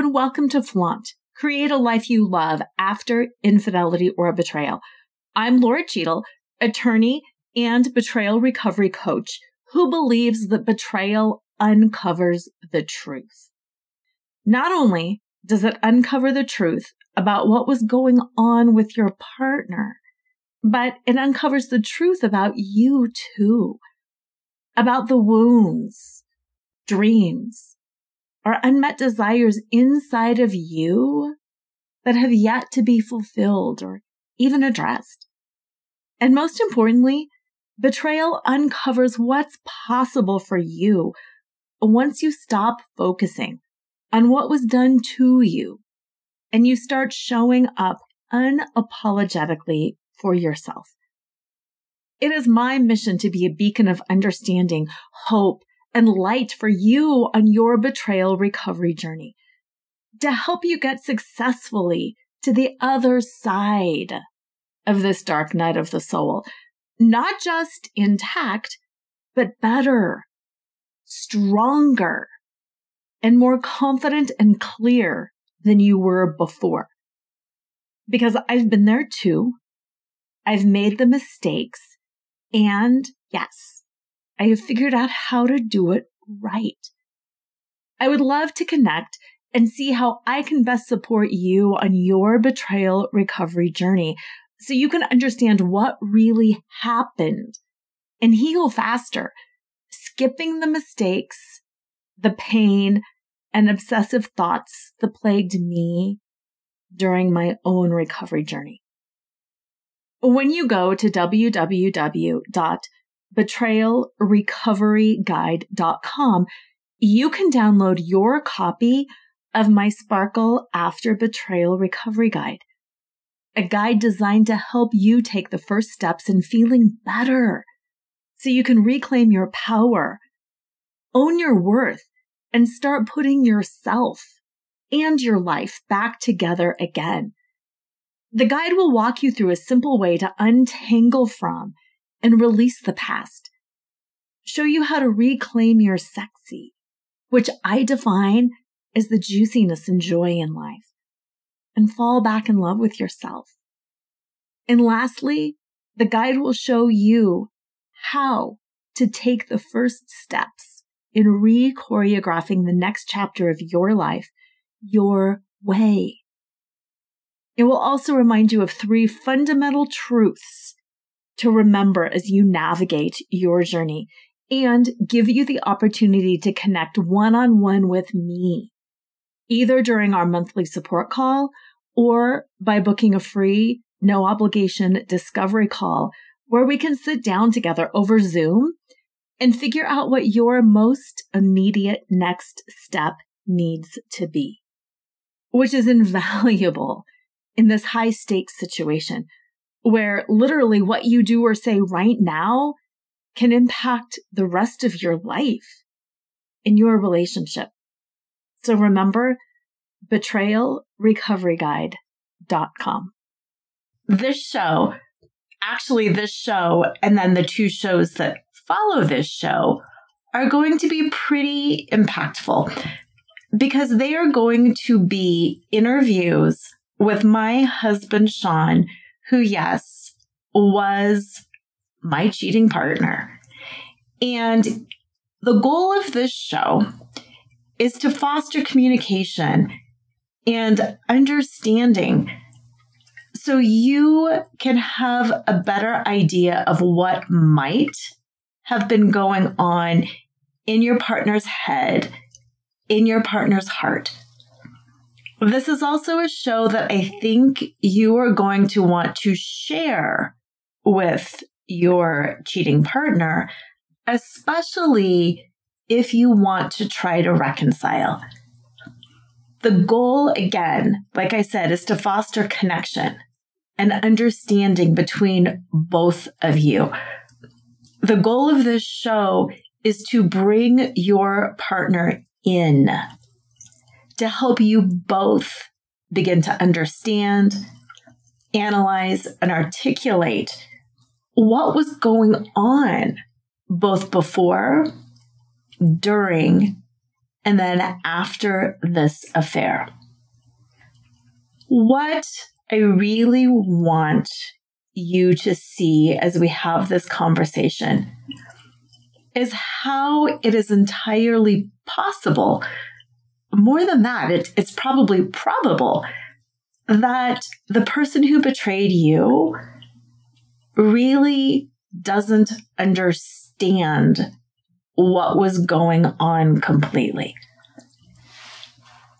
And welcome to Flaunt. Create a life you love after infidelity or a betrayal. I'm Lora Cheadle, attorney and betrayal recovery coach who believes that betrayal uncovers the truth. Not only does it uncover the truth about what was going on with your partner, but it uncovers the truth about you too, about the wounds, dreams, or unmet desires inside of you that have yet to be fulfilled or even addressed. And most importantly, betrayal uncovers what's possible for you once you stop focusing on what was done to you and you start showing up unapologetically for yourself. It is my mission to be a beacon of understanding, hope, and light for you on your betrayal recovery journey to help you get successfully to the other side of this dark night of the soul, not just intact, but better, stronger, and more confident and clear than you were before. Because I've been there too. I've made the mistakes. And yes, I have figured out how to do it right. I would love to connect and see how I can best support you on your betrayal recovery journey so you can understand what really happened and heal faster, skipping the mistakes, the pain, and obsessive thoughts that plagued me during my own recovery journey. When you go to www.betrayalrecoveryguide.com, you can download your copy of my Sparkle After Betrayal Recovery Guide a guide designed to help you take the first steps in feeling better so you can reclaim your power, own your worth, and start putting yourself and your life back together again. The guide will walk you through a simple way to untangle from and release the past, show you how to reclaim your sexy, which I define as the juiciness and joy in life and fall back in love with yourself. And lastly, the guide will show you how to take the first steps in re-choreographing the next chapter of your life your way. It will also remind you of three fundamental truths to remember as you navigate your journey and give you the opportunity to connect one on one with me either during our monthly support call or by booking a free, no obligation discovery call where we can sit down together over Zoom and figure out what your most immediate next step needs to be, which is invaluable in this high stakes situation where literally what you do or say right now can impact the rest of your life in your relationship. So remember, betrayalrecoveryguide.com. This show, actually, this show, and then the two shows that follow this show are going to be pretty impactful because they are going to be interviews with my husband, Shawn, who, yes, was my cheating partner. And the goal of this show is to foster communication and understanding so you can have a better idea of what might have been going on in your partner's head, in your partner's heart. This is also a show that I think you are going to want to share with your cheating partner, especially if you want to try to reconcile. The goal, again, like I said, is to foster connection and understanding between both of you. The goal of this show is to bring your partner in to help you both begin to understand, analyze, and articulate what was going on both before, during, and then after this affair. What I really want you to see as we have this conversation is how it is entirely possible. More than that, it, it's probably probable that the person who betrayed you really doesn't understand what was going on completely.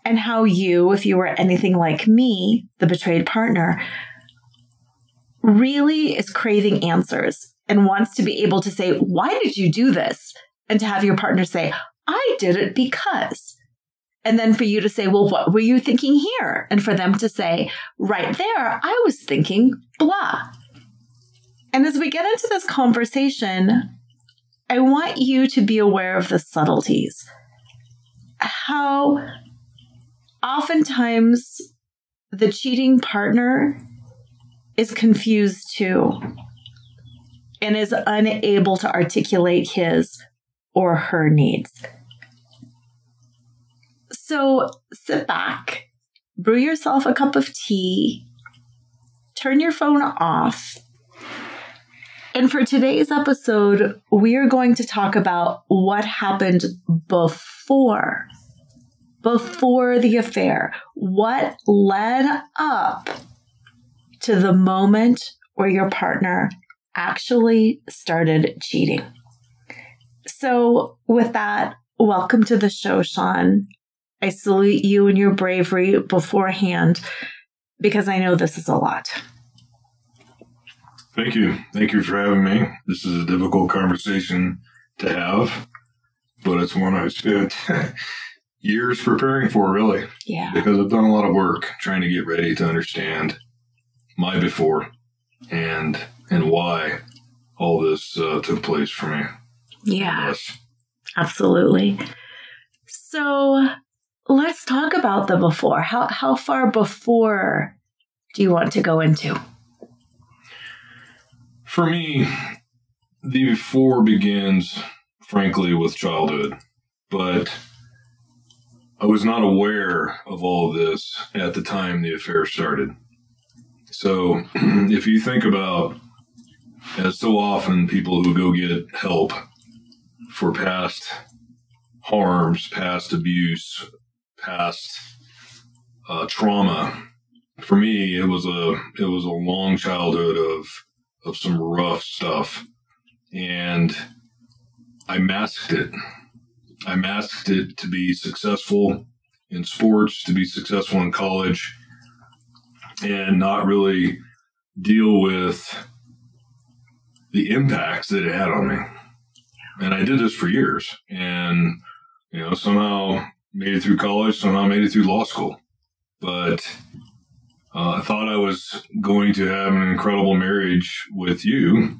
And how you, if you were anything like me, the betrayed partner, really is craving answers and wants to be able to say, Why did you do this? And to have your partner say, I did it because. And then for you to say, Well, what were you thinking here? And for them to say, Right there, I was thinking blah. And as we get into this conversation, I want you to be aware of the subtleties. How oftentimes the cheating partner is confused too and is unable to articulate his or her needs. So sit back, brew yourself a cup of tea, turn your phone off, and for today's episode, we are going to talk about what happened before before the affair. What led up to the moment where your partner actually started cheating? So, with that, welcome to the show, Shawn. I salute you and your bravery beforehand because I know this is a lot. Thank you. Thank you for having me. This is a difficult conversation to have, but it's one I've spent years preparing for, really. Yeah. Because I've done a lot of work trying to get ready to understand my before and and why all this uh, took place for me. Yeah. Yes. Absolutely. So let's talk about the before. How how far before do you want to go into? For me, the before begins, frankly, with childhood. But I was not aware of all of this at the time the affair started. So if you think about, as so often people who go get help for past harms, past abuse, past uh, trauma, for me it was a it was a long childhood of of some rough stuff. And I masked it. I masked it to be successful in sports, to be successful in college, and not really deal with the impacts that it had on me. And I did this for years. And, you know, somehow made it through college, somehow made it through law school. But uh, I thought I was going to have an incredible marriage with you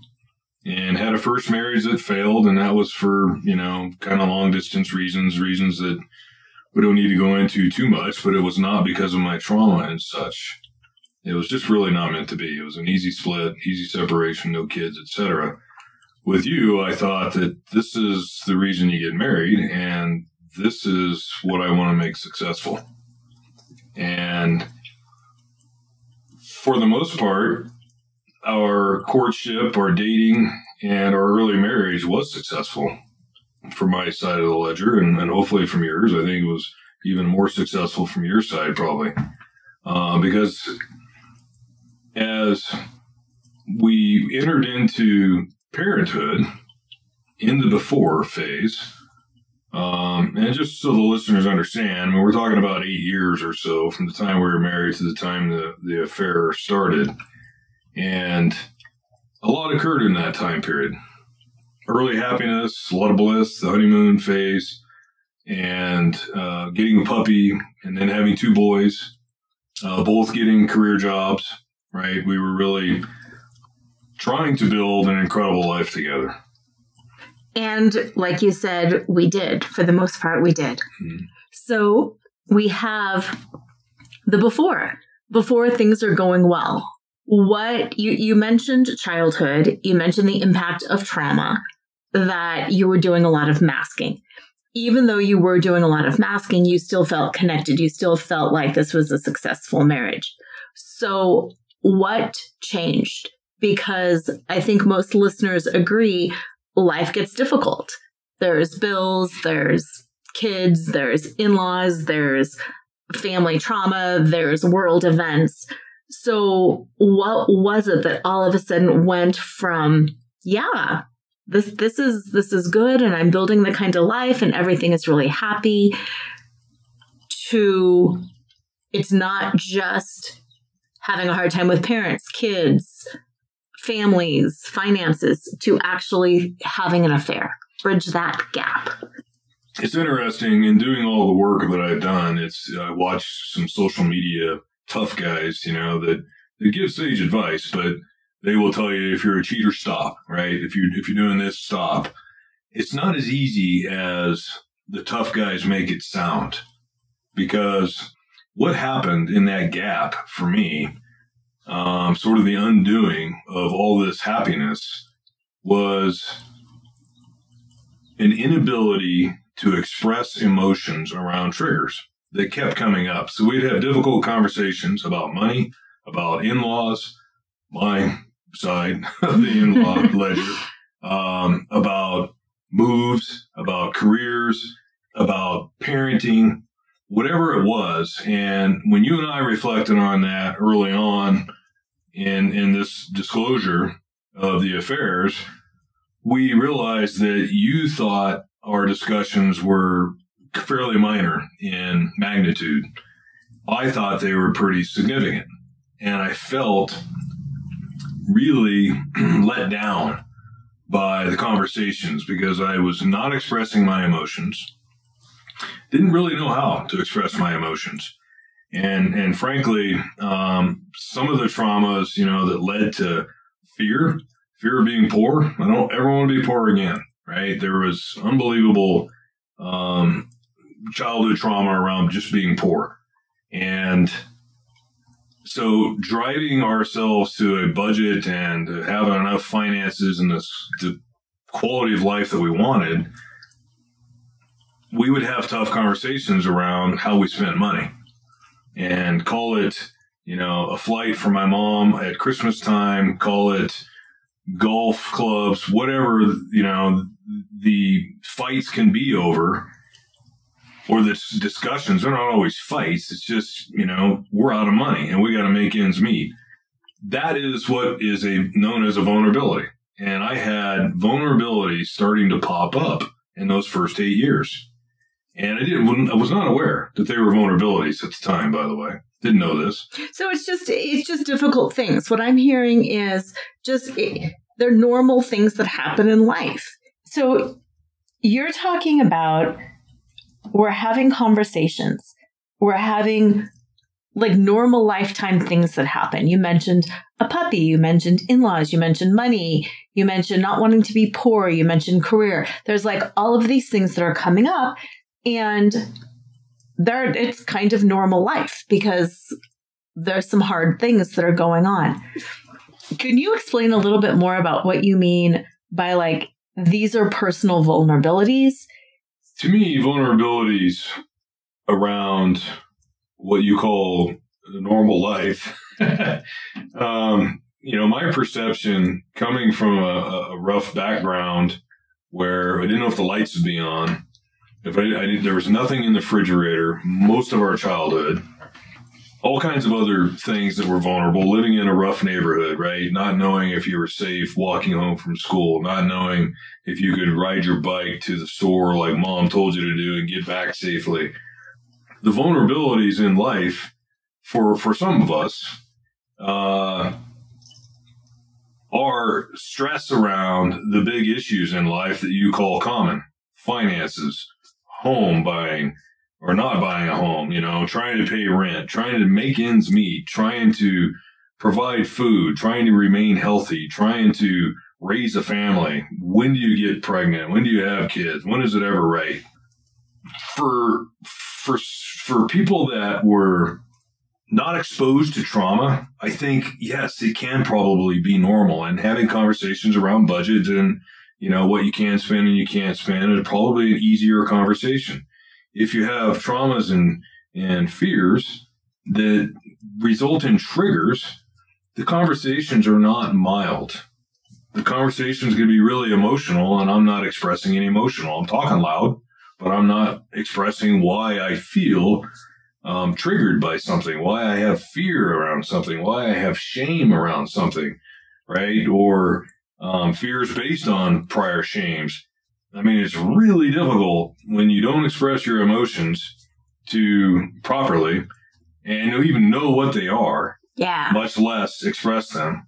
and had a first marriage that failed. And that was for, you know, kind of long distance reasons, reasons that we don't need to go into too much, but it was not because of my trauma and such. It was just really not meant to be. It was an easy split, easy separation, no kids, etc. With you, I thought that this is the reason you get married and this is what I want to make successful. And for the most part, our courtship, our dating, and our early marriage was successful from my side of the ledger, and, and hopefully from yours. I think it was even more successful from your side, probably, uh, because as we entered into parenthood in the before phase, um, and just so the listeners understand, I mean, we're talking about eight years or so from the time we were married to the time the, the affair started. And a lot occurred in that time period. Early happiness, a lot of bliss, the honeymoon phase. and uh, getting a puppy and then having two boys, uh, both getting career jobs, right? We were really trying to build an incredible life together. And like you said, we did. For the most part, we did. Mm-hmm. So we have the before. Before things are going well. What you, you mentioned childhood, you mentioned the impact of trauma, that you were doing a lot of masking. Even though you were doing a lot of masking, you still felt connected. You still felt like this was a successful marriage. So, what changed? Because I think most listeners agree life gets difficult. There's bills, there's kids, there's in laws, there's family trauma, there's world events. So, what was it that all of a sudden went from, yeah, this this is this is good and I'm building the kind of life and everything is really happy to it's not just having a hard time with parents, kids, families, finances to actually having an affair. Bridge that gap. It's interesting in doing all the work that I've done. It's I watch some social media tough guys, you know, that that give sage advice, but they will tell you if you're a cheater, stop. Right? If you if you're doing this, stop. It's not as easy as the tough guys make it sound, because what happened in that gap for me, um, sort of the undoing of all this happiness, was an inability to express emotions around triggers that kept coming up. So we'd have difficult conversations about money, about in laws, my side of the in law ledger, um, about moves, about careers, about parenting, whatever it was. And when you and I reflected on that early on in, in this disclosure of the affairs, we realized that you thought our discussions were fairly minor in magnitude. I thought they were pretty significant. And I felt really let down by the conversations because I was not expressing my emotions. Didn't really know how to express my emotions. And, and frankly, um, some of the traumas, you know, that led to fear, fear of being poor. I don't ever want to be poor again, right? There was unbelievable, um, childhood trauma around just being poor. And so driving ourselves to a budget and having enough finances and this, the quality of life that we wanted, we would have tough conversations around how we spent money and call it, you know, a flight for my mom at Christmas time, call it golf clubs, whatever, you know, the fights can be over or the discussions They're not always fights. It's just, you know, we're out of money and we got to make ends meet. That is what is a known as a vulnerability. And I had vulnerability starting to pop up in those first eight years. And I didn't, I was not aware that they were vulnerabilities at the time, by the way. Didn't know this. So it's just, it's just difficult things. What I'm hearing is just, eh, they're normal things that happen in life. So you're talking about we're having conversations. We're having like normal lifetime things that happen. You mentioned a puppy, you mentioned in laws, you mentioned money, you mentioned not wanting to be poor, you mentioned career. There's like all of these things that are coming up, and there it's kind of normal life because there's some hard things that are going on. Can you explain a little bit more about what you mean by like these are personal vulnerabilities to me, vulnerabilities around what you call the normal life. um, you know, my perception coming from a, a, rough background where I didn't know if the lights would be on, if I, I there was nothing in the refrigerator most of our childhood, all kinds of other things that were vulnerable, living in a rough neighborhood, right? Not knowing if you were safe walking home from school, not knowing if you could ride your bike to the store like mom told you to do and get back safely. The vulnerabilities in life for, for some of us, uh, are stress around the big issues in life that you call common finances, home buying or not buying a home, you know, trying to pay rent, trying to make ends meet, trying to provide food, trying to remain healthy, trying to raise a family. When do you get pregnant? When do you have kids? When is it ever right? For for for people that were not exposed to trauma, I think yes, it can probably be normal. And having conversations around budgets and you know what you can spend and you can't spend is probably an easier conversation. If you have traumas and and fears that result in triggers, the conversations are not mild. The conversation is going to be really emotional, and I'm not expressing any emotional. I'm talking loud, but I'm not expressing why I feel um, triggered by something, why I have fear around something, why I have shame around something, right? Or um, fears based on prior shames. I mean, it's really difficult when you don't express your emotions to properly and even know what they are, yeah, much less express them,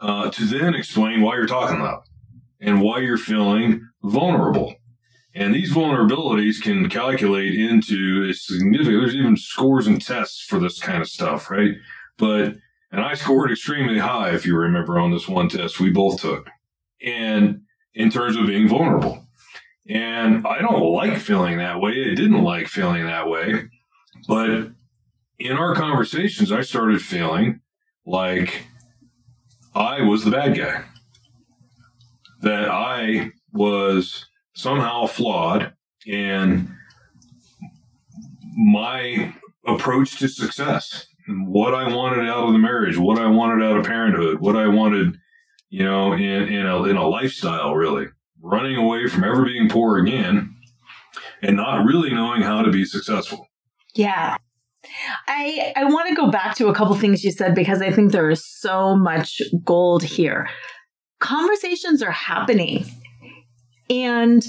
uh, to then explain why you're talking about and why you're feeling vulnerable. And these vulnerabilities can calculate into a significant, there's even scores and tests for this kind of stuff, right? But, and I scored extremely high, if you remember, on this one test we both took. And in terms of being vulnerable. And I don't like feeling that way. I didn't like feeling that way. But in our conversations, I started feeling like I was the bad guy. That I was somehow flawed and my approach to success what I wanted out of the marriage, what I wanted out of parenthood, what I wanted, you know, in, in a, in a lifestyle, really running away from ever being poor again and not really knowing how to be successful. Yeah. I I want to go back to a couple things you said because I think there is so much gold here. Conversations are happening and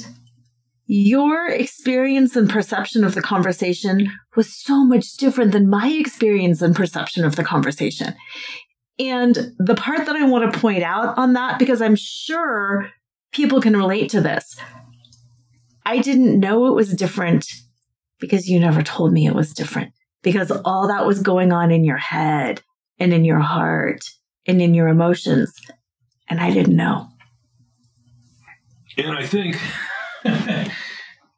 your experience and perception of the conversation was so much different than my experience and perception of the conversation. And the part that I want to point out on that, because I'm sure people can relate to this, I didn't know it was different because you never told me it was different. Because all that was going on in your head and in your heart and in your emotions. And I didn't know. And I think,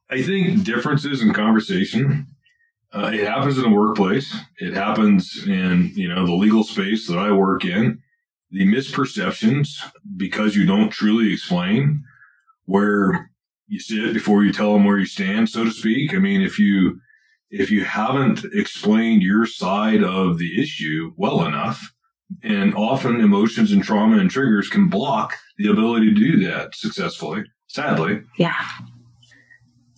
I think differences in conversation. Uh, it happens in the workplace. It happens in you know the legal space that I work in. The misperceptions because you don't truly explain where you sit before you tell them where you stand, so to speak. I mean, if you if you haven't explained your side of the issue well enough, and often emotions and trauma and triggers can block the ability to do that successfully, sadly. Yeah.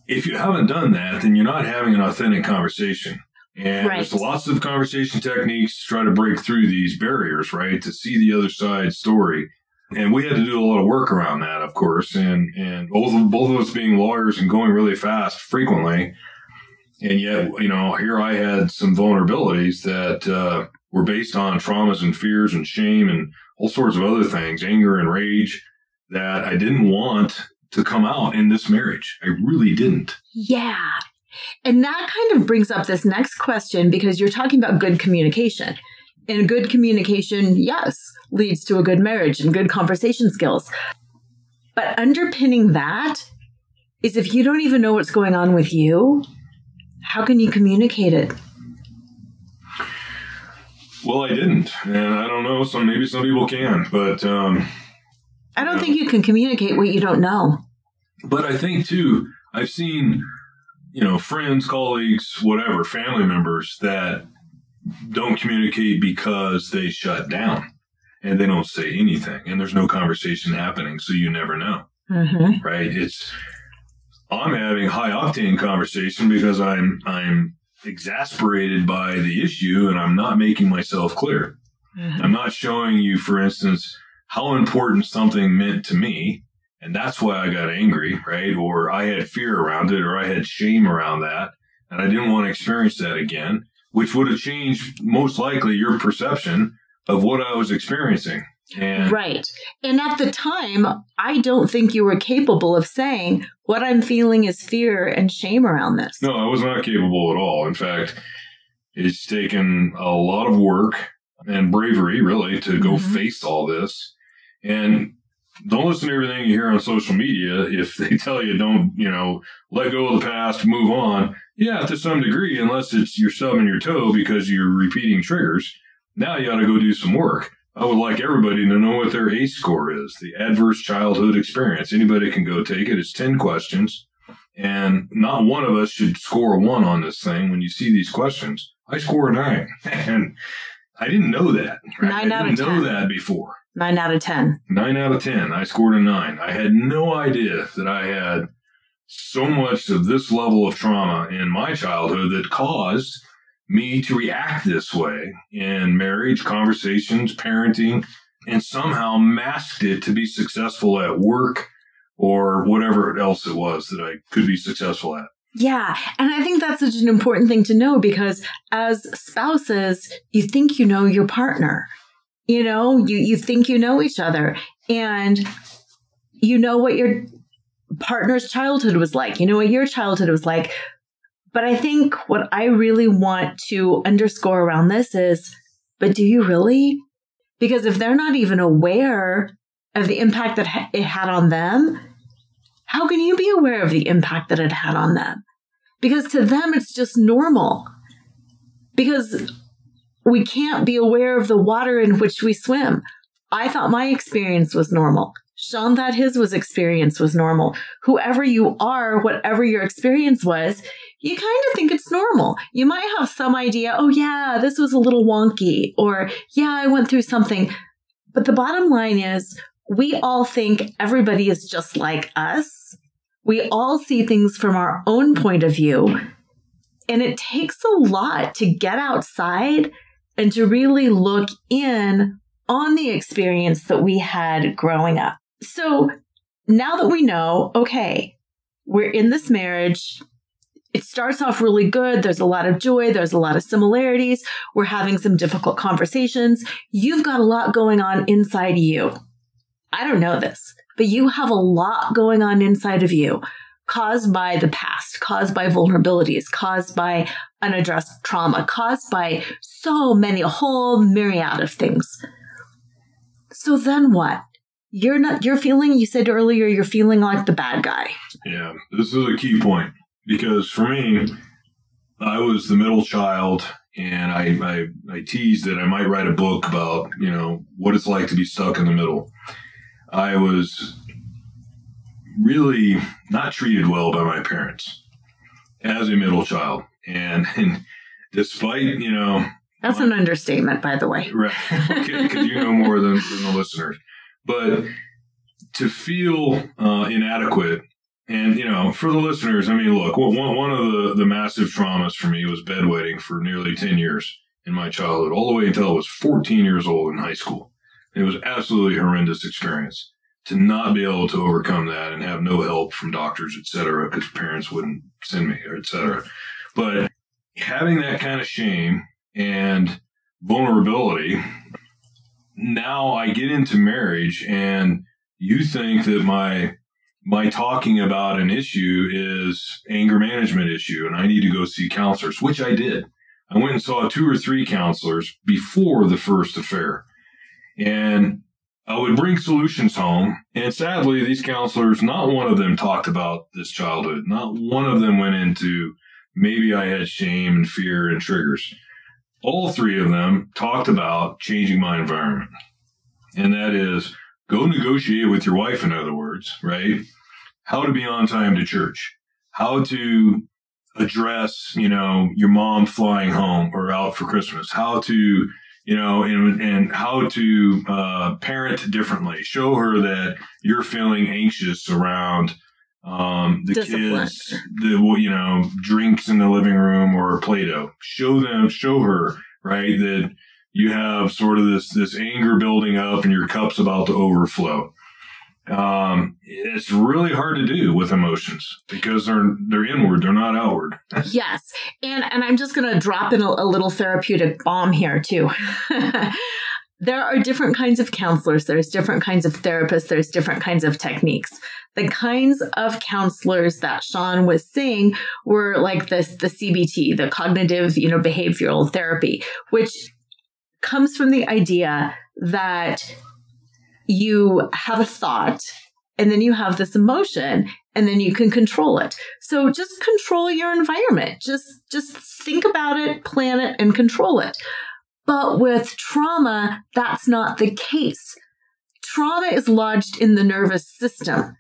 If you haven't done that, then you're not having an authentic conversation. And Right. there's lots of conversation techniques to try to break through these barriers, right? To see the other side's story. And we had to do a lot of work around that, of course. And and both of, both of us being lawyers and going really fast frequently. And yet, you know, here I had some vulnerabilities that uh, were based on traumas and fears and shame and all sorts of other things, anger and rage that I didn't want to come out in this marriage. I really didn't. Yeah. And that kind of brings up this next question because you're talking about good communication. And good communication, yes, leads to a good marriage and good conversation skills. But underpinning that is if you don't even know what's going on with you, how can you communicate it? Well, I didn't, and I don't know. Some maybe some people can, but um, I don't think you can communicate what you don't know. but I think too. I've seen, you know, friends, colleagues, whatever, family members that don't communicate because they shut down and they don't say anything, and there's no conversation happening, so you never know. Mm-hmm. right? It's I'm having high octane conversation because I'm I'm exasperated by the issue and I'm not making myself clear. I'm not showing you, for instance, how important something meant to me, and that's why I got angry, right? Or I had fear around it, or I had shame around that, and I didn't want to experience that again, which would have changed most likely your perception of what I was experiencing. And right. And at the time, I don't think you were capable of saying, what I'm feeling is fear and shame around this. No, I was not capable at all. In fact, it's taken a lot of work and bravery, really, to go Mhm. face all this. And don't listen to everything you hear on social media. If they tell you don't, you know, let go of the past, move on. Yeah, to some degree, unless it's you're and your toe because you're repeating triggers. Now you got to go do some work. I would like everybody to know what their ACE score is, the adverse childhood experience. Anybody can go take it. It's 10 questions. And not one of us should score a one on this thing when you see these questions. I score a nine. And I didn't know that. Nine I out of didn't know 10. that before. Nine out of 10. Nine out of 10. I scored a nine. I had no idea that I had so much of this level of trauma in my childhood that caused me to react this way in marriage, conversations, parenting, and somehow masked it to be successful at work or whatever else it was that I could be successful at. Yeah. And I think that's such an important thing to know because as spouses, you think you know your partner. You know, you, you think you know each other and you know what your partner's childhood was like. You know what your childhood was like. But I think what I really want to underscore around this is, but do you really? Because if they're not even aware of the impact that it had on them, how can you be aware of the impact that it had on them? Because to them, it's just normal. Because we can't be aware of the water in which we swim. I thought my experience was normal. Shawn thought his was experience was normal. Whoever you are, whatever your experience was, you kind of think it's normal. You might have some idea, oh yeah, this was a little wonky, or yeah, I went through something. But the bottom line is, we all think everybody is just like us. We all see things from our own point of view. And it takes a lot to get outside and to really look in on the experience that we had growing up. So now that we know, okay, we're in this marriage. It starts off really good. There's a lot of joy. There's a lot of similarities. We're having some difficult conversations. You've got a lot going on inside you. I don't know this, but you have a lot going on inside of you caused by the past, caused by vulnerabilities, caused by unaddressed trauma, caused by so many, a whole myriad of things. So then what? You're not, you're feeling, you said earlier, you're feeling like the bad guy. Yeah, this is a key point because for me, I was the middle child, and I, I I teased that I might write a book about you know what it's like to be stuck in the middle. I was really not treated well by my parents as a middle child, and, and despite you know That's an understatement, by the way. Right. Because you know more than, than the listeners. But to feel uh, inadequate, and, you know, for the listeners, I mean, look, one, one of the, the massive traumas for me was bedwetting for nearly 10 years in my childhood, all the way until I was 14 years old in high school. It was absolutely horrendous experience to not be able to overcome that and have no help from doctors, et cetera, because parents wouldn't send me, or et cetera. But having that kind of shame and vulnerability, now I get into marriage and you think that my my talking about an issue is anger management issue and I need to go see counselors, which I did. I went and saw two or three counselors before the first affair. And Uh, I would bring solutions home. And sadly, these counselors, not one of them talked about this childhood. Not one of them went into maybe I had shame and fear and triggers. All three of them talked about changing my environment. And that is go negotiate with your wife, in other words, right? How to be on time to church, how to address, you know, your mom flying home or out for Christmas, how to, you know, and, and how to uh, parent differently. Show her that you're feeling anxious around um, the Discipline. kids, the you know, drinks in the living room or Play-Doh. Show them, show her, right, that you have sort of this this anger building up and your cup's about to overflow. Um, it's really hard to do with emotions because they're they're inward, they're not outward. yes. And and I'm just going to drop in a, a little therapeutic bomb here too. there are different kinds of counselors, there's different kinds of therapists, there's different kinds of techniques. The kinds of counselors that Shawn was saying were like this the CBT, the cognitive, you know, behavioral therapy, which comes from the idea that you have a thought and then you have this emotion and then you can control it. So just control your environment. Just just think about it, plan it and control it. But with trauma, that's not the case. Trauma is lodged in the nervous system.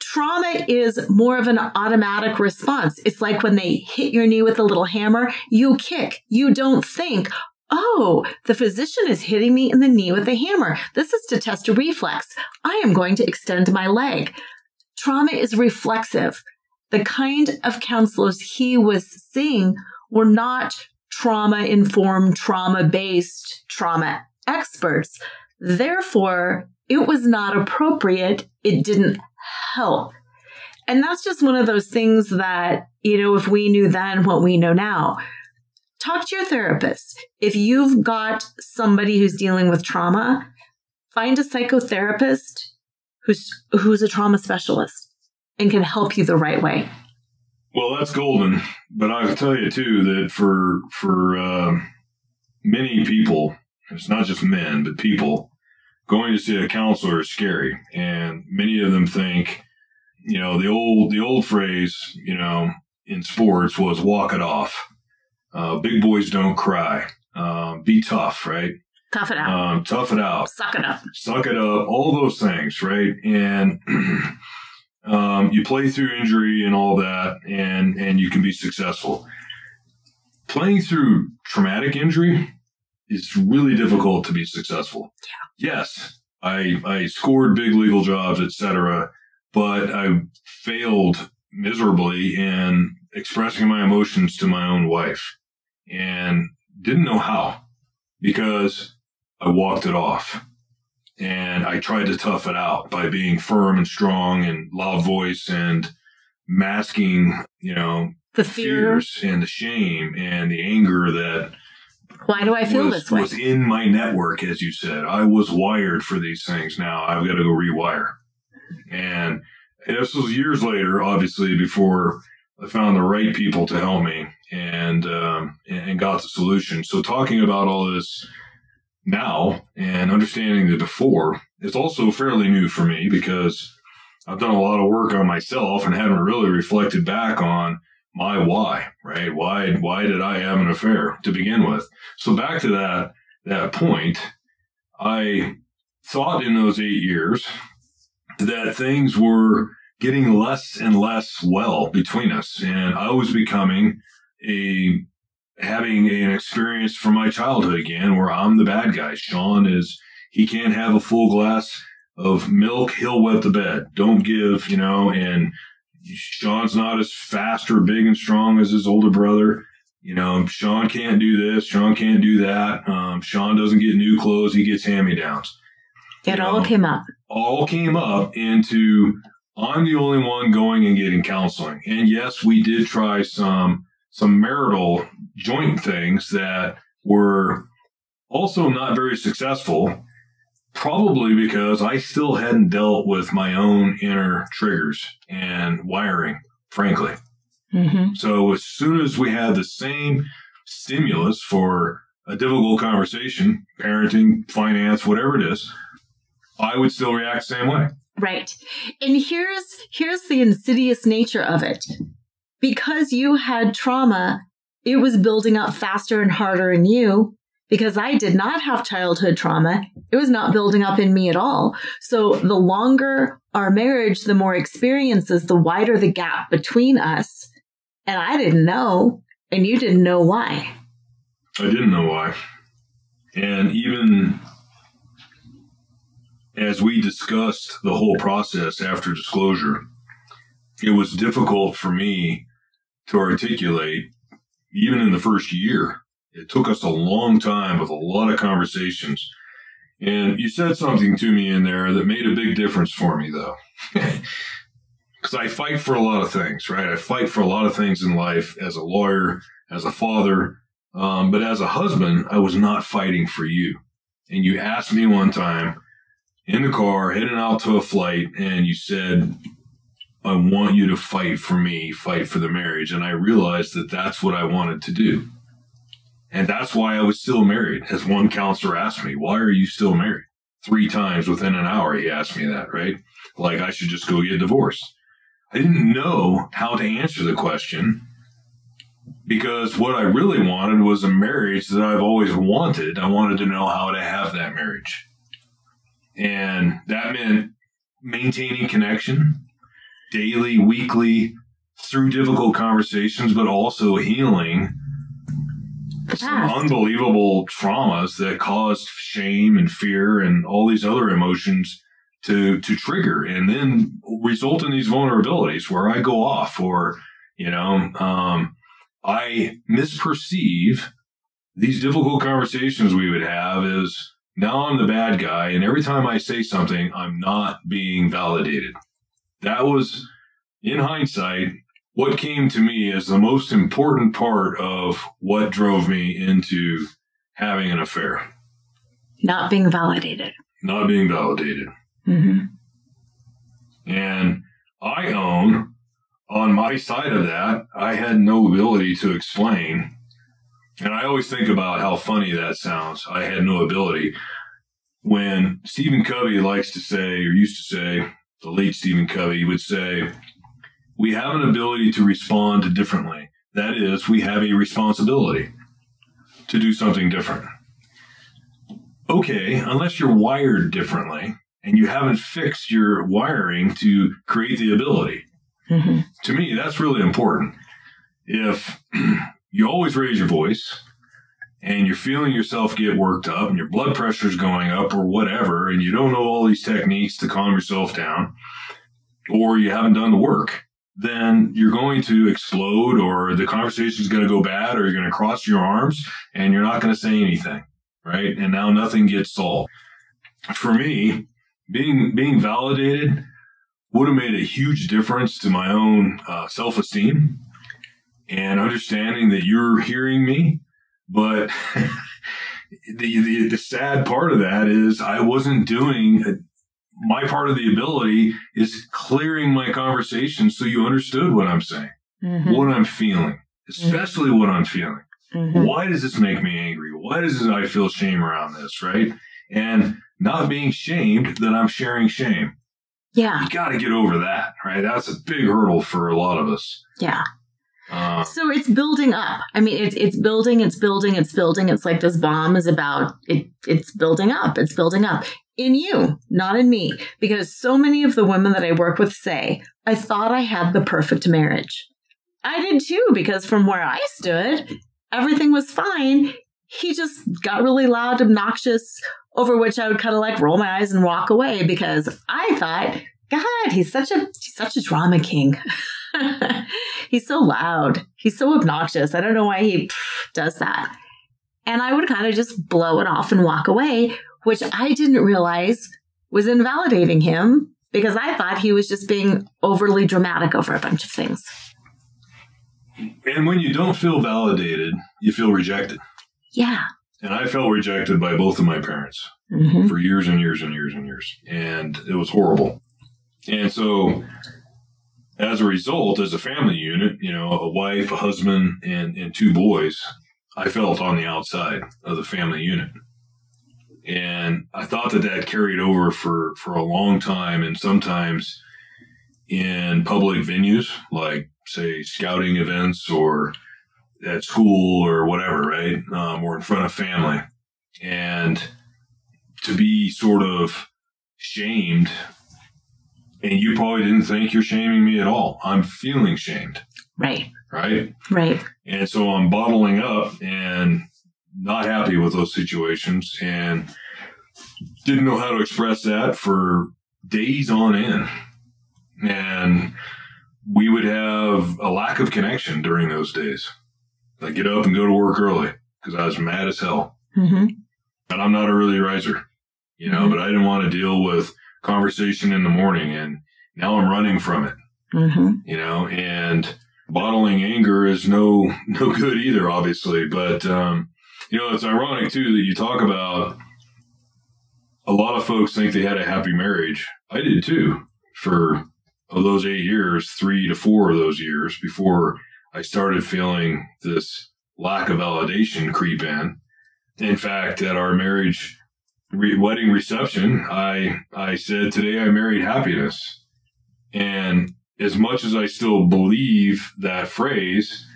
Trauma is more of an automatic response. It's like when they hit your knee with a little hammer, you kick. You don't think, oh, the physician is hitting me in the knee with a hammer. This is to test a reflex. I am going to extend my leg. Trauma is reflexive. The kind of counselors he was seeing were not trauma informed, trauma based trauma experts. Therefore, it was not appropriate. It didn't help. And that's just one of those things that, you know, if we knew then what we know now, talk to your therapist. If you've got somebody who's dealing with trauma, find a psychotherapist who's who's a trauma specialist and can help you the right way. Well, that's golden, but I will tell you too that for for uh, many people, it's not just men, but people going to see a counselor is scary, and many of them think, you know, the old the old phrase, you know, in sports was "walk it off." Uh, big boys don't cry. Uh, be tough, right? Tough it out. Um, tough it out. Suck it up. Suck it up. All those things, right? And Um, you play through injury and all that, and and you can be successful. Playing through traumatic injury is really difficult to be successful. Yeah. Yes, I I scored big legal jobs, etc., but I failed miserably in expressing my emotions to my own wife, and didn't know how because I walked it off and I tried to tough it out by being firm and strong and loud voice and masking, you know, the fear fears and the shame and the anger that why do I feel was, this way? was in my network, as you said. I was wired for these things. Now I've got to go rewire. And this was years later, obviously, before I found the right people to help me and um, and got the solution. So talking about all this now and understanding the before is also fairly new for me because I've done a lot of work on myself and haven't really reflected back on my why, right? Why why did I have an affair to begin with? So back to that that point, I thought in those 8 years that things were getting less and less well between us and I was becoming a having an experience from my childhood again where I'm the bad guy. Shawn is, he can't have a full glass of milk. He'll wet the bed. Don't give, you know, and Shawn's not as fast or big and strong as his older brother. You know, Shawn can't do this. Shawn can't do that. Um, Shawn doesn't get new clothes. He gets hand me downs. It all came up. All came up into I'm the only one going and getting counseling. And yes, we did try some some marital joint things that were also not very successful, probably because I still hadn't dealt with my own inner triggers and wiring, frankly. Mm-hmm. So as soon as we had the same stimulus for a difficult conversation, parenting, finance, whatever it is, I would still react the same way. Right. And here's here's the insidious nature of it because you had trauma, it was building up faster and harder in you. Because I did not have childhood trauma, it was not building up in me at all. So the longer our marriage, the more experiences, the wider the gap between us. And I didn't know, and you didn't know why. I didn't know why. And even as we discussed the whole process after disclosure, it was difficult for me to articulate, even in the first year. It took us a long time with a lot of conversations. And you said something to me in there that made a big difference for me, though. Because I fight for a lot of things, right? I fight for a lot of things in life as a lawyer, as a father. Um, but as a husband, I was not fighting for you. And you asked me one time in the car heading out to a flight, and you said, I want you to fight for me, fight for the marriage. And I realized that that's what I wanted to do. And that's why I was still married. As one counselor asked me, Why are you still married? Three times within an hour, he asked me that, right? Like I should just go get divorced. I didn't know how to answer the question because what I really wanted was a marriage that I've always wanted. I wanted to know how to have that marriage. And that meant maintaining connection daily, weekly, through difficult conversations, but also healing some unbelievable traumas that caused shame and fear and all these other emotions to to trigger and then result in these vulnerabilities where I go off or you know um, I misperceive these difficult conversations we would have is now I'm the bad guy and every time I say something I'm not being validated. That was in hindsight what came to me as the most important part of what drove me into having an affair. Not being validated. Not being validated. Mm-hmm. And I own on my side of that, I had no ability to explain. And I always think about how funny that sounds. I had no ability. When Stephen Covey likes to say, or used to say, the late Stephen Covey would say, we have an ability to respond differently. That is, we have a responsibility to do something different. Okay, unless you're wired differently and you haven't fixed your wiring to create the ability. Mm-hmm. To me, that's really important. If you always raise your voice and you're feeling yourself get worked up and your blood pressure's going up or whatever, and you don't know all these techniques to calm yourself down, or you haven't done the work, then you're going to explode or the conversation is going to go bad or you're going to cross your arms and you're not going to say anything. Right. And now nothing gets solved. For me, being, being validated would have made a huge difference to my own uh, self esteem and understanding that you're hearing me. But the, the, the sad part of that is I wasn't doing a, my part of the ability is clearing my conversation so you understood what I'm saying, mm-hmm. what I'm feeling, especially mm-hmm. what I'm feeling. Mm-hmm. Why does this make me angry? Why does I feel shame around this? Right. And not being shamed that I'm sharing shame. Yeah. You got to get over that, right? That's a big hurdle for a lot of us. Yeah. Uh, so it's building up. I mean, it's it's building, it's building, it's building. It's like this bomb is about it. It's building up. It's building up in you, not in me, because so many of the women that I work with say, "I thought I had the perfect marriage." I did too, because from where I stood, everything was fine. He just got really loud, obnoxious, over which I would kind of like roll my eyes and walk away because I thought, God, he's such a he's such a drama king. he's so loud. He's so obnoxious. I don't know why he does that. And I would kind of just blow it off and walk away, which I didn't realize was invalidating him because I thought he was just being overly dramatic over a bunch of things. And when you don't feel validated, you feel rejected. Yeah. And I felt rejected by both of my parents mm-hmm. for years and years and years and years. And it was horrible. And so, as a result, as a family unit, you know, a wife, a husband, and, and two boys, I felt on the outside of the family unit. And I thought that that carried over for, for a long time. And sometimes in public venues, like, say, scouting events or at school or whatever, right? Um, or in front of family. And to be sort of shamed and you probably didn't think you're shaming me at all. I'm feeling shamed. Right. Right. Right. And so I'm bottling up and not happy with those situations and didn't know how to express that for days on end. And we would have a lack of connection during those days. I get up and go to work early because I was mad as hell. Mm-hmm. And I'm not a early riser, you know, mm-hmm. but I didn't want to deal with conversation in the morning and now I'm running from it. Mm-hmm. You know, and bottling anger is no no good either, obviously. But um, you know, it's ironic too that you talk about a lot of folks think they had a happy marriage. I did too for of those eight years, three to four of those years before I started feeling this lack of validation creep in. In fact, at our marriage re- wedding reception, I I said today I married happiness, and as much as I still believe that phrase,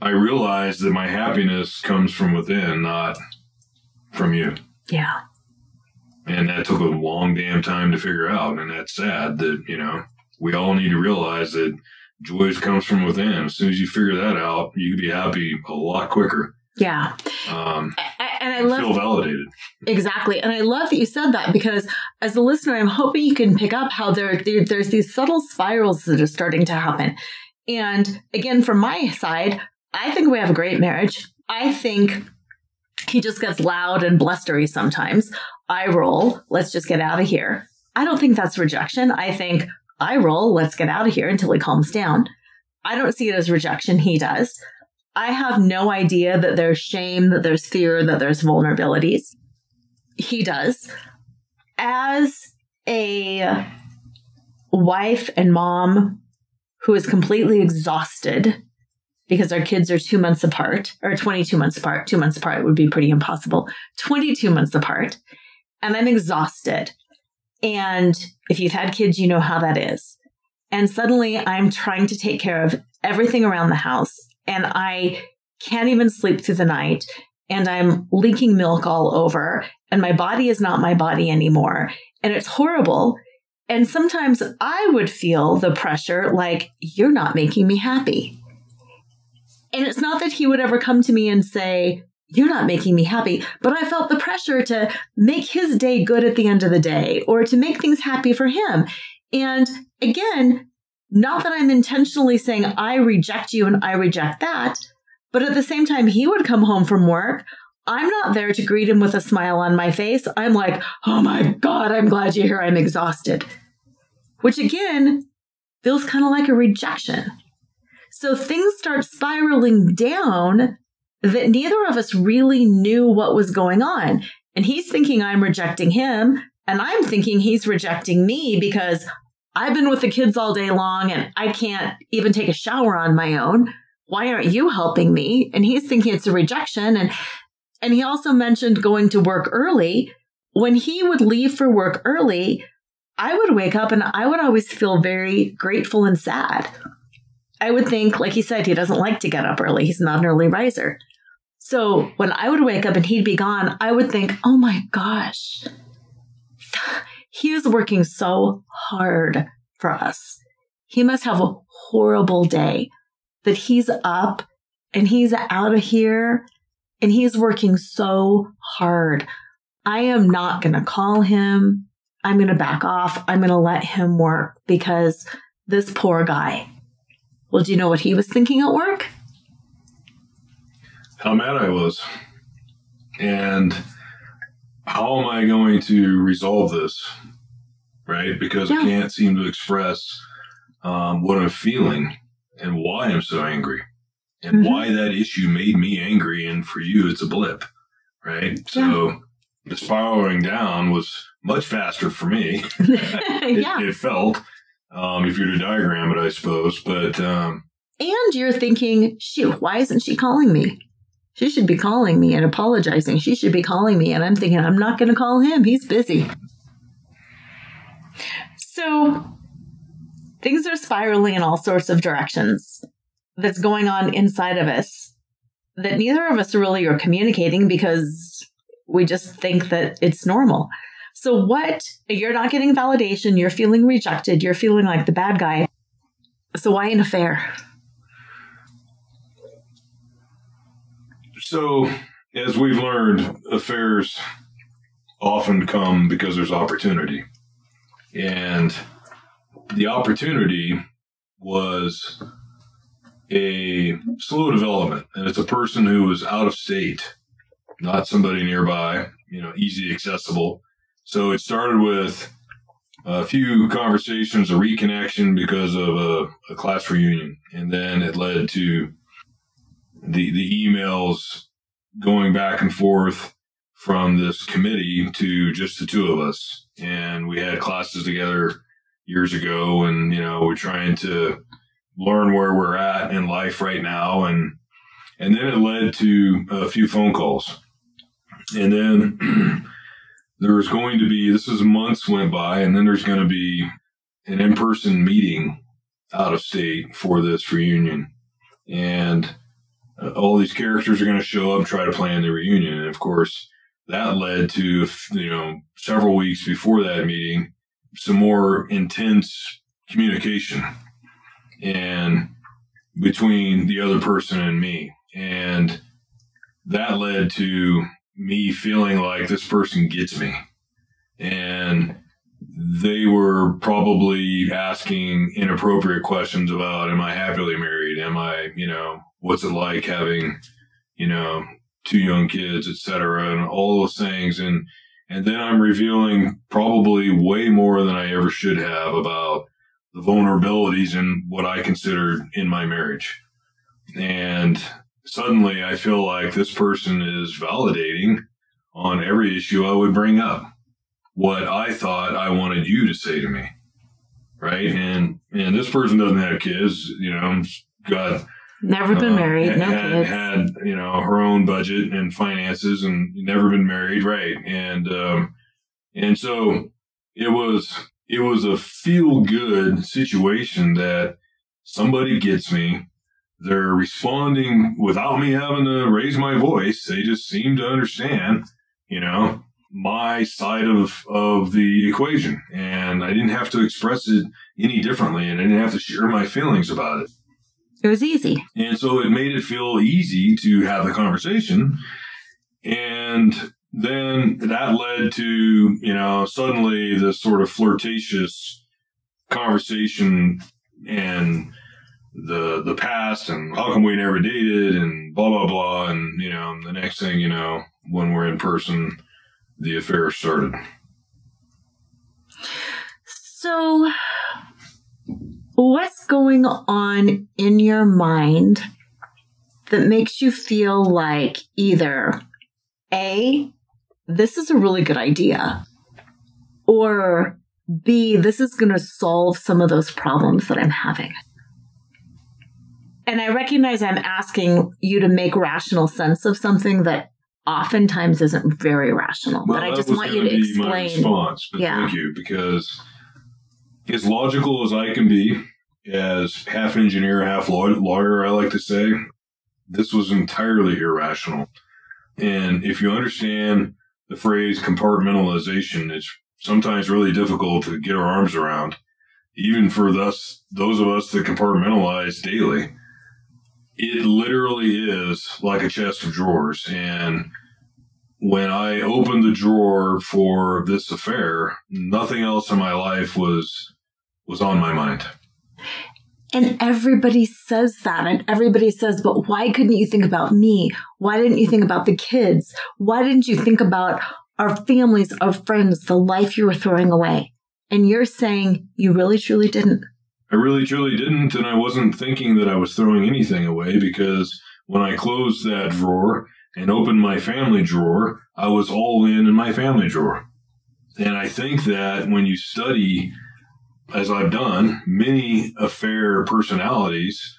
I realize that my happiness comes from within, not from you. Yeah. And that took a long damn time to figure out. And that's sad that, you know, we all need to realize that joy comes from within. As soon as you figure that out, you can be happy a lot quicker. Yeah. Um, and I love feel validated. Exactly. And I love that you said that because as a listener, I'm hoping you can pick up how there, there there's these subtle spirals that are starting to happen. And again, from my side, I think we have a great marriage. I think he just gets loud and blustery sometimes. I roll, let's just get out of here. I don't think that's rejection. I think I roll, let's get out of here until he calms down. I don't see it as rejection. He does. I have no idea that there's shame, that there's fear, that there's vulnerabilities. He does. As a wife and mom who is completely exhausted because our kids are two months apart, or 22 months apart, two months apart would be pretty impossible, 22 months apart, and I'm exhausted. And if you've had kids, you know how that is. And suddenly I'm trying to take care of everything around the house and I can't even sleep through the night and I'm leaking milk all over and my body is not my body anymore and it's horrible. And sometimes I would feel the pressure like, you're not making me happy. And it's not that he would ever come to me and say, you're not making me happy. But I felt the pressure to make his day good at the end of the day or to make things happy for him. And again, not that I'm intentionally saying I reject you and I reject that, but at the same time, he would come home from work. I'm not there to greet him with a smile on my face. I'm like, oh my God, I'm glad you're here. I'm exhausted. Which again feels kind of like a rejection. So things start spiraling down that neither of us really knew what was going on. And he's thinking I'm rejecting him, and I'm thinking he's rejecting me because I've been with the kids all day long and I can't even take a shower on my own. Why aren't you helping me? And he's thinking it's a rejection. And, and he also mentioned going to work early. When he would leave for work early, I would wake up and I would always feel very grateful and sad. I would think, like he said, he doesn't like to get up early. He's not an early riser. So when I would wake up and he'd be gone, I would think, oh my gosh, he is working so hard for us. He must have a horrible day that he's up and he's out of here and he's working so hard. I am not going to call him. I'm going to back off. I'm going to let him work because this poor guy. Well, do you know what he was thinking at work? How mad I was. And how am I going to resolve this? Right? Because yeah. I can't seem to express um, what I'm feeling and why I'm so angry and mm-hmm. why that issue made me angry. And for you, it's a blip. Right? Yeah. So the spiraling down was much faster for me. it, yeah. it, felt, um, if you were to diagram it, I suppose. But, um, and you're thinking, shoot, why isn't she calling me? She should be calling me and apologizing. She should be calling me. And I'm thinking, I'm not going to call him. He's busy. So things are spiraling in all sorts of directions that's going on inside of us that neither of us really are communicating because we just think that it's normal. So, what you're not getting validation, you're feeling rejected, you're feeling like the bad guy. So, why an affair? So, as we've learned, affairs often come because there's opportunity. And the opportunity was a slow development. And it's a person who was out of state, not somebody nearby, you know, easy accessible. So it started with a few conversations, a reconnection because of a, a class reunion. And then it led to the the emails going back and forth from this committee to just the two of us. And we had classes together years ago and, you know, we're trying to learn where we're at in life right now. And, and then it led to a few phone calls. And then there was going to be, this is months went by, and then there's going to be an in person meeting out of state for this reunion. And uh, all these characters are going to show up, try to plan the reunion. And of course, that led to, you know, several weeks before that meeting, some more intense communication and between the other person and me. And that led to me feeling like this person gets me. And they were probably asking inappropriate questions about, am I happily married? Am I, you know, what's it like having, you know, two young kids, etc., and all those things. And, and then I'm revealing probably way more than I ever should have about the vulnerabilities in what I considered in my marriage. And suddenly I feel like this person is validating on every issue I would bring up what I thought I wanted you to say to me. Right. And, and this person doesn't have kids, you know, got never been uh, married, had, no kids. Had, you know, her own budget and finances and never been married. Right. And, um, and so it was, it was a feel good situation that somebody gets me they're responding without me having to raise my voice. They just seem to understand, you know, my side of, of the equation. And I didn't have to express it any differently and I didn't have to share my feelings about it. It was easy. And so it made it feel easy to have the conversation. And then that led to, you know, suddenly this sort of flirtatious conversation and the the past and how come we never dated and blah blah blah and you know the next thing you know when we're in person the affair started so what's going on in your mind that makes you feel like either a this is a really good idea or b this is going to solve some of those problems that i'm having and I recognize I'm asking you to make rational sense of something that oftentimes isn't very rational. Well, but I just want you to explain. Response, but Yeah. thank you because as logical as I can be, as half engineer, half law- lawyer, I like to say, this was entirely irrational. And if you understand the phrase compartmentalization, it's sometimes really difficult to get our arms around, even for thus those of us that compartmentalize daily it literally is like a chest of drawers. And when I opened the drawer for this affair, nothing else in my life was was on my mind. And everybody says that. And everybody says, but why couldn't you think about me? Why didn't you think about the kids? Why didn't you think about our families, our friends, the life you were throwing away? And you're saying you really truly didn't. I really truly didn't, and I wasn't thinking that I was throwing anything away because when I closed that drawer and opened my family drawer, I was all in in my family drawer. And I think that when you study, as I've done, many affair personalities,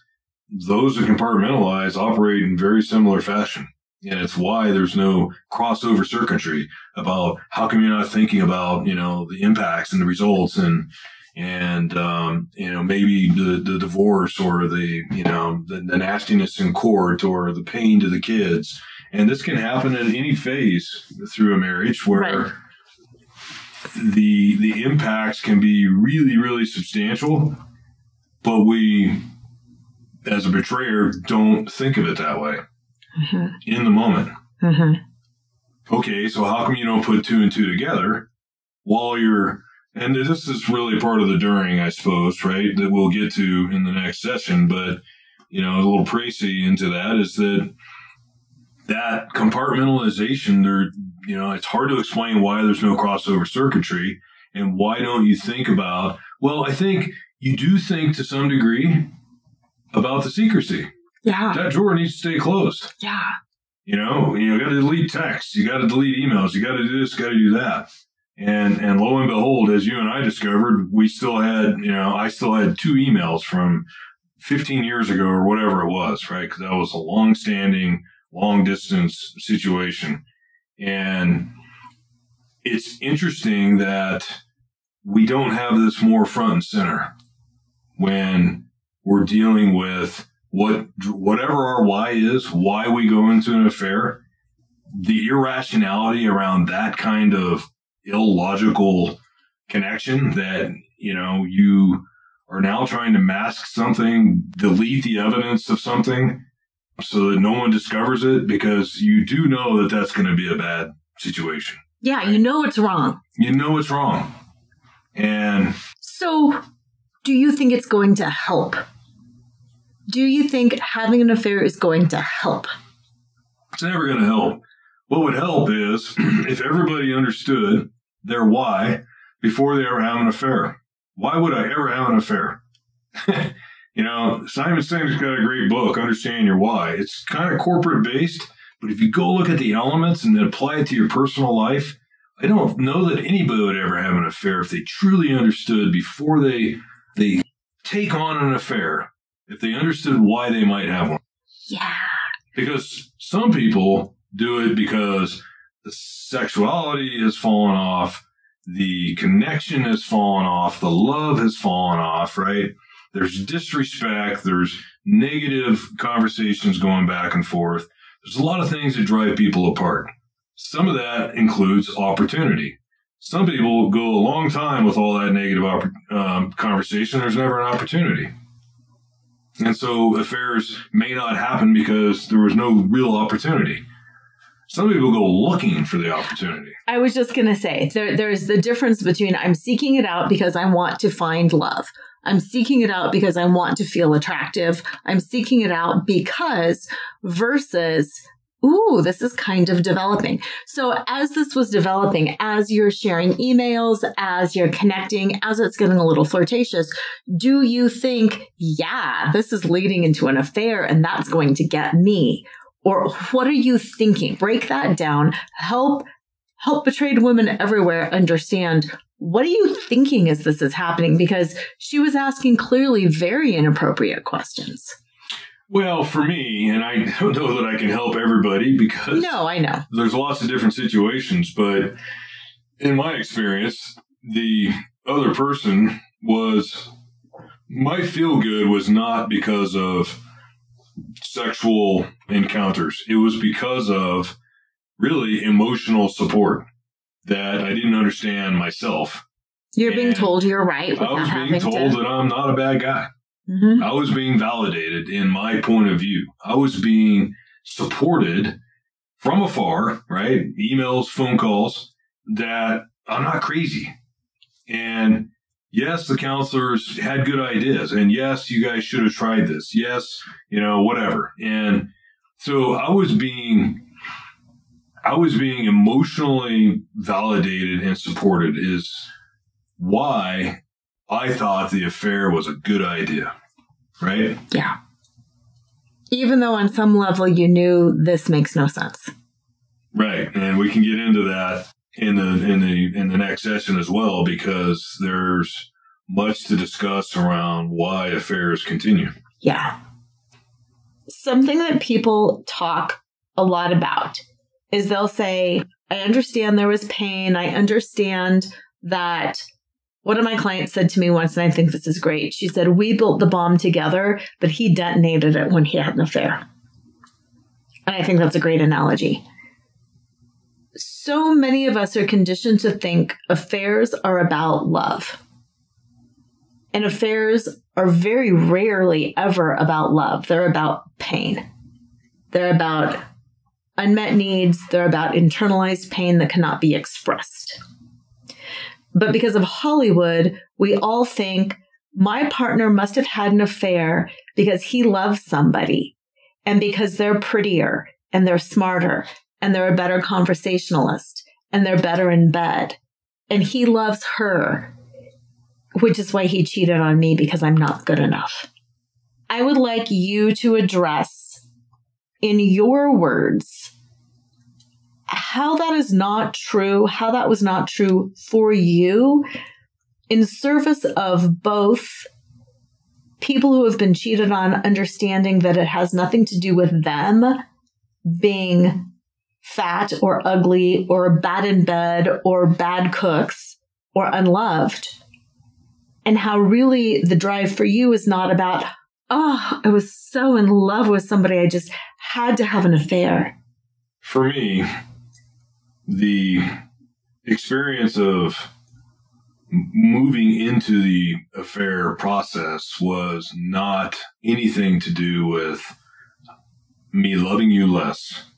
those that compartmentalize operate in very similar fashion. And it's why there's no crossover circuitry about how come you're not thinking about, you know, the impacts and the results and and um, you know maybe the, the divorce or the you know the, the nastiness in court or the pain to the kids and this can happen at any phase through a marriage where Right. The the impacts can be really really substantial but we as a betrayer don't think of it that way Mm-hmm. in the moment Mm-hmm. okay, so how come you don't put two and two together while you're, and this is really part of the during, I suppose, right? That we'll get to in the next session, but, you know, a little précis into that is that that compartmentalization, there, you know, it's hard to explain why there's no crossover circuitry and why don't you think about, well, I think you do think to some degree about the secrecy. Yeah. That drawer needs to stay closed Yeah. You know, you got to delete texts, you got to delete emails, you got to do this, got to do that. And and lo and behold, as you and I discovered, we still had, you know, I still had two emails from 15 years ago or whatever it was, right? Because that was a long standing, long distance situation. And it's interesting that we don't have this more front and center when we're dealing with what whatever our why is, why we go into an affair, the irrationality around that kind of illogical connection that you know you are now trying to mask something, delete the evidence of something so that no one discovers it because you do know that that's going to be a bad situation. Yeah, you know it's wrong. You know it's wrong. And so do you think it's going to help do you think having an affair is going to help? It's never going to help. What would help is if everybody understood their why before they ever have an affair. Why would I ever have an affair? you know, Simon Sinek's got a great book, Understand Your Why. It's kind of corporate based, but if you go look at the elements and then apply it to your personal life, I don't know that anybody would ever have an affair if they truly understood before they they take on an affair if they understood why they might have one. Yeah. Because some people do it because the sexuality has fallen off, the connection has fallen off, the love has fallen off, right? There's disrespect, there's negative conversations going back and forth. There's a lot of things that drive people apart. Some of that includes opportunity. Some people go a long time with all that negative op- um, conversation. There's never an opportunity. And so affairs may not happen because there was no real opportunity. Some people go looking for the opportunity. I was just going to say there, there's the difference between I'm seeking it out because I want to find love. I'm seeking it out because I want to feel attractive. I'm seeking it out because versus ooh, this is kind of developing. So as this was developing, as you're sharing emails, as you're connecting, as it's getting a little flirtatious, do you think, yeah, this is leading into an affair and that's going to get me? Or what are you thinking? Break that down. Help help betrayed women everywhere understand what are you thinking as this is happening because she was asking clearly very inappropriate questions. Well, for me, and I don't know that I can help everybody because no, I know there's lots of different situations, but in my experience, the other person was my feel good was not because of sexual encounters. It was because of really emotional support that I didn't understand myself. You're and being told you're right. I was being told to... that I'm not a bad guy. Mm-hmm. I was being validated in my point of view. I was being supported from afar, right? Emails, phone calls that I'm not crazy. And yes, the counselors had good ideas. And yes, you guys should have tried this. Yes, you know, whatever. And so I was being I was being emotionally validated and supported is why I thought the affair was a good idea. Right? Yeah. Even though on some level you knew this makes no sense. Right. And we can get into that in the in the in the next session as well because there's much to discuss around why affairs continue. Yeah. Something that people talk a lot about is they'll say, I understand there was pain. I understand that one of my clients said to me once, and I think this is great. She said, We built the bomb together, but he detonated it when he had an affair. And I think that's a great analogy. So many of us are conditioned to think affairs are about love. And affairs are very rarely ever about love. They're about pain. They're about unmet needs. They're about internalized pain that cannot be expressed. But because of Hollywood, we all think my partner must have had an affair because he loves somebody and because they're prettier and they're smarter and they're a better conversationalist and they're better in bed. And he loves her, which is why he cheated on me because I'm not good enough. I would like you to address in your words how that is not true, how that was not true for you in service of both people who have been cheated on understanding that it has nothing to do with them being fat or ugly or bad in bed or bad cooks or unloved. And how really the drive for you is not about, oh, I was so in love with somebody, I just had to have an affair. For me, the experience of moving into the affair process was not anything to do with me loving you less,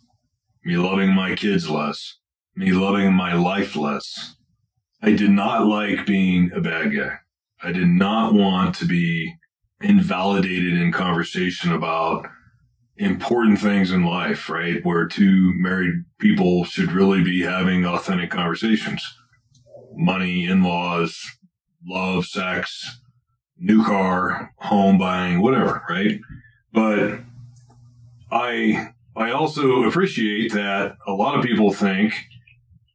me loving my kids less, me loving my life less. I did not like being a bad guy. I did not want to be invalidated in conversation about important things in life, right? Where two married people should really be having authentic conversations. Money, in-laws, love, sex, new car, home buying, whatever, right? But I I also appreciate that a lot of people think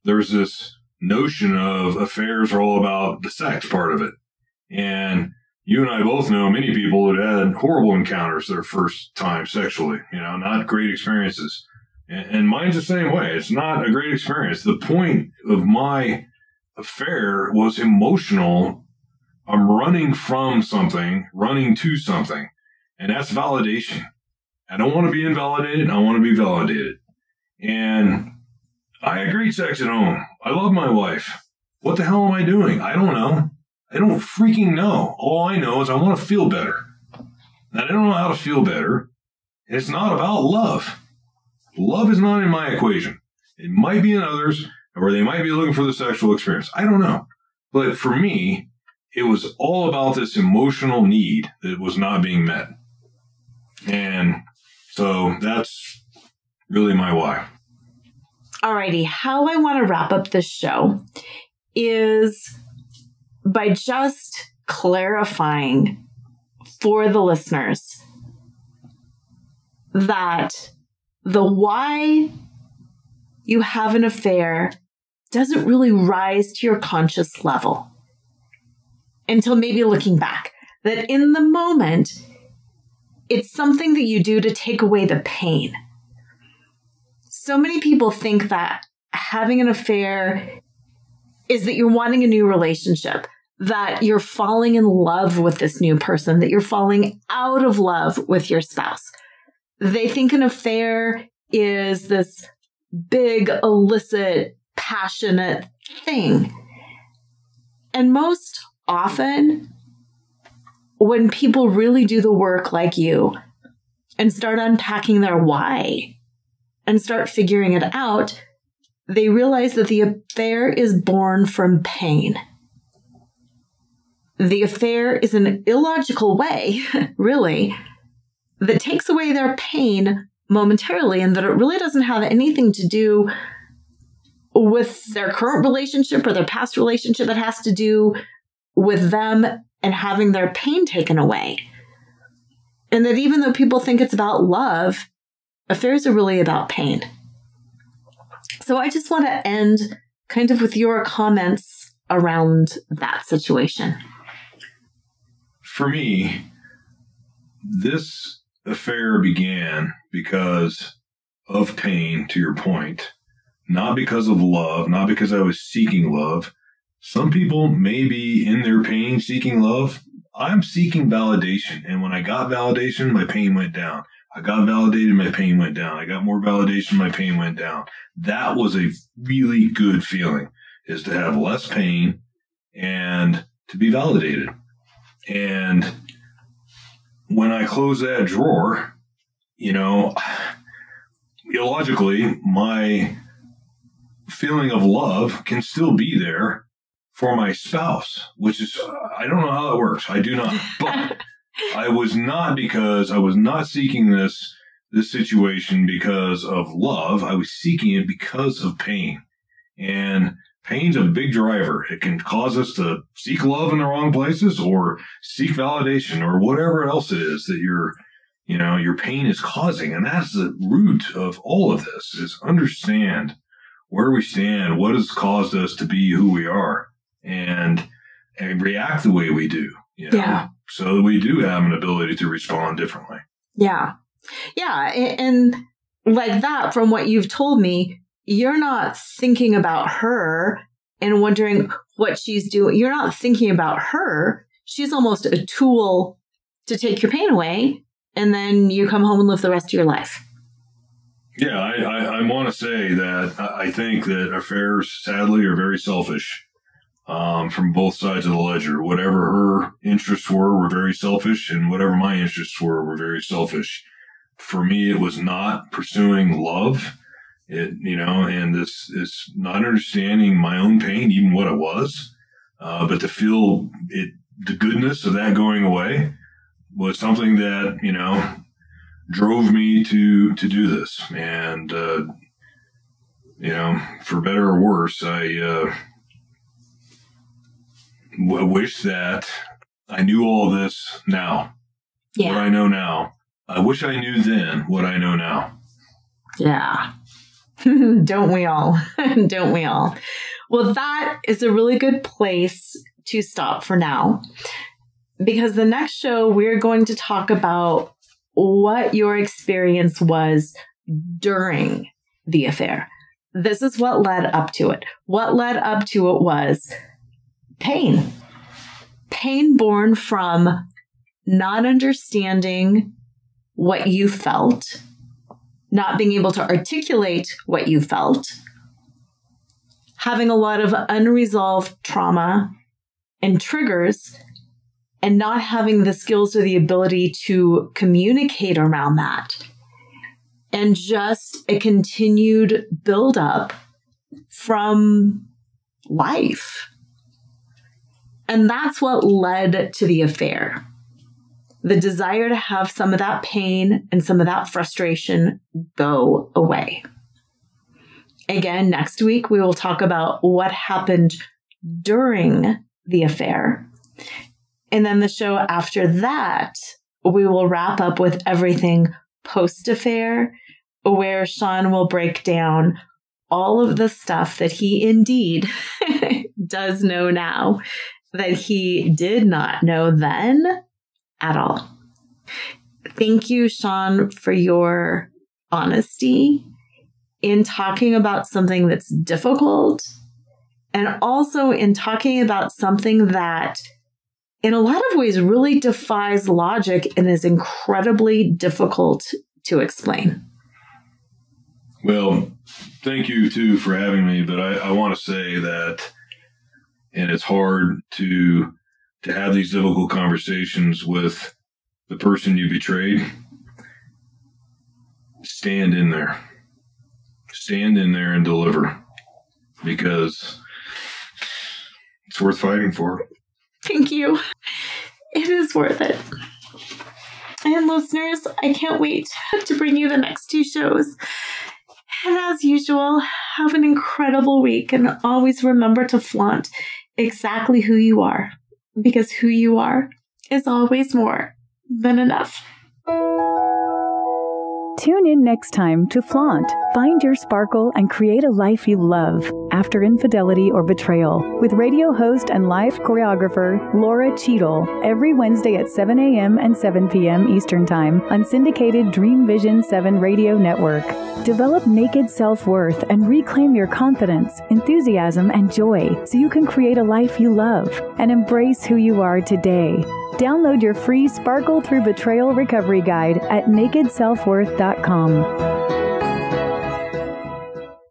there's this notion of affairs are all about the sex part of it. And you and I both know many people that had horrible encounters their first time sexually, you know, not great experiences. And, and mine's the same way. It's not a great experience. The point of my affair was emotional. I'm running from something, running to something, and that's validation. I don't want to be invalidated. I want to be validated. And I agree sex at home. I love my wife. What the hell am I doing? I don't know. I don't freaking know. All I know is I want to feel better. And I don't know how to feel better. And it's not about love. Love is not in my equation. It might be in others, or they might be looking for the sexual experience. I don't know. But for me, it was all about this emotional need that was not being met. And so that's really my why. Alrighty, how I want to wrap up this show is by just clarifying for the listeners that the why you have an affair doesn't really rise to your conscious level until maybe looking back. That in the moment, it's something that you do to take away the pain. So many people think that having an affair is that you're wanting a new relationship, that you're falling in love with this new person, that you're falling out of love with your spouse. They think an affair is this big, illicit, passionate thing. And most often, when people really do the work like you and start unpacking their why and start figuring it out, they realize that the affair is born from pain. The affair is an illogical way, really, that takes away their pain momentarily and that it really doesn't have anything to do with their current relationship or their past relationship. It has to do with them and having their pain taken away. And that even though people think it's about love, affairs are really about pain. So I just want to end kind of with your comments around that situation. For me, this affair began because of pain, to your point, not because of love, not because I was seeking love. Some people may be in their pain seeking love. I'm seeking validation. And when I got validation, my pain went down. I got validated, my pain went down. I got more validation, my pain went down. That was a really good feeling is to have less pain and to be validated. And when I close that drawer, you know, illogically, my feeling of love can still be there for my spouse, which is, I don't know how that works. I do not. But I was not because I was not seeking this this situation because of love. I was seeking it because of pain. And pain's a big driver. It can cause us to seek love in the wrong places or seek validation or whatever else it is that you're, you know, your pain is causing. And that's the root of all of this is understand where we stand, what has caused us to be who we are and, and react the way we do. You know, Yeah. So that we do have an ability to respond differently. Yeah. Yeah. And like that, from what you've told me, you're not thinking about her and wondering what she's doing. You're not thinking about her. She's almost a tool to take your pain away. And then you come home and live the rest of your life. Yeah, I, I, I want to say that I I think that affairs, sadly, are very selfish um, from both sides of the ledger. Whatever her interests were, were very selfish, and whatever my interests were, were very selfish. For me, it was not pursuing love. It, you know, and this is not understanding my own pain, even what it was, uh, but to feel it, the goodness of that going away was something that you know drove me to to do this and uh you know for better or worse i uh w- wish that i knew all this now what i know now i wish i knew then what i know now Yeah. Don't we all? Don't we all? Well, that is a really good place to stop for now. Because the next show, we're going to talk about what your experience was during the affair. This is what led up to it. What led up to it was pain. Pain born from not understanding what you felt not being able to articulate what you felt, having a lot of unresolved trauma and triggers, and not having the skills or the ability to communicate around that. And just a continued buildup from life. And that's what led to the affair the desire to have some of that pain and some of that frustration go away. Again, next week, we will talk about what happened during the affair. And then the show after that, we will wrap up with everything post affair, where Shawn will break down all of the stuff that he indeed does know now that he did not know then at all. Thank you, Shawn, for your honesty in talking about something that's difficult and also in talking about something that, in a lot of ways, really defies logic and is incredibly difficult to explain. well thank you too for having me but i, I want to say that and it's hard to to have these difficult conversations with the person you betrayed stand in there stand in there and deliver because it's worth fighting for Thank you. It is worth it. And listeners, I can't wait to bring you the next two shows. And as usual, have an incredible week and always remember to flaunt exactly who you are because who you are is always more than enough. Tune in next time to Flaunt. Find your sparkle and create a life you love after infidelity or betrayal with radio host and live choreographer Lora Cheadle every Wednesday at 7 a.m. and 7 p.m. Eastern Time on syndicated Dream Vision 7 radio network. Develop naked self worth and reclaim your confidence, enthusiasm, and joy so you can create a life you love and embrace who you are today. Download your free Sparkle Through Betrayal Recovery Guide at nakedselfworth.com.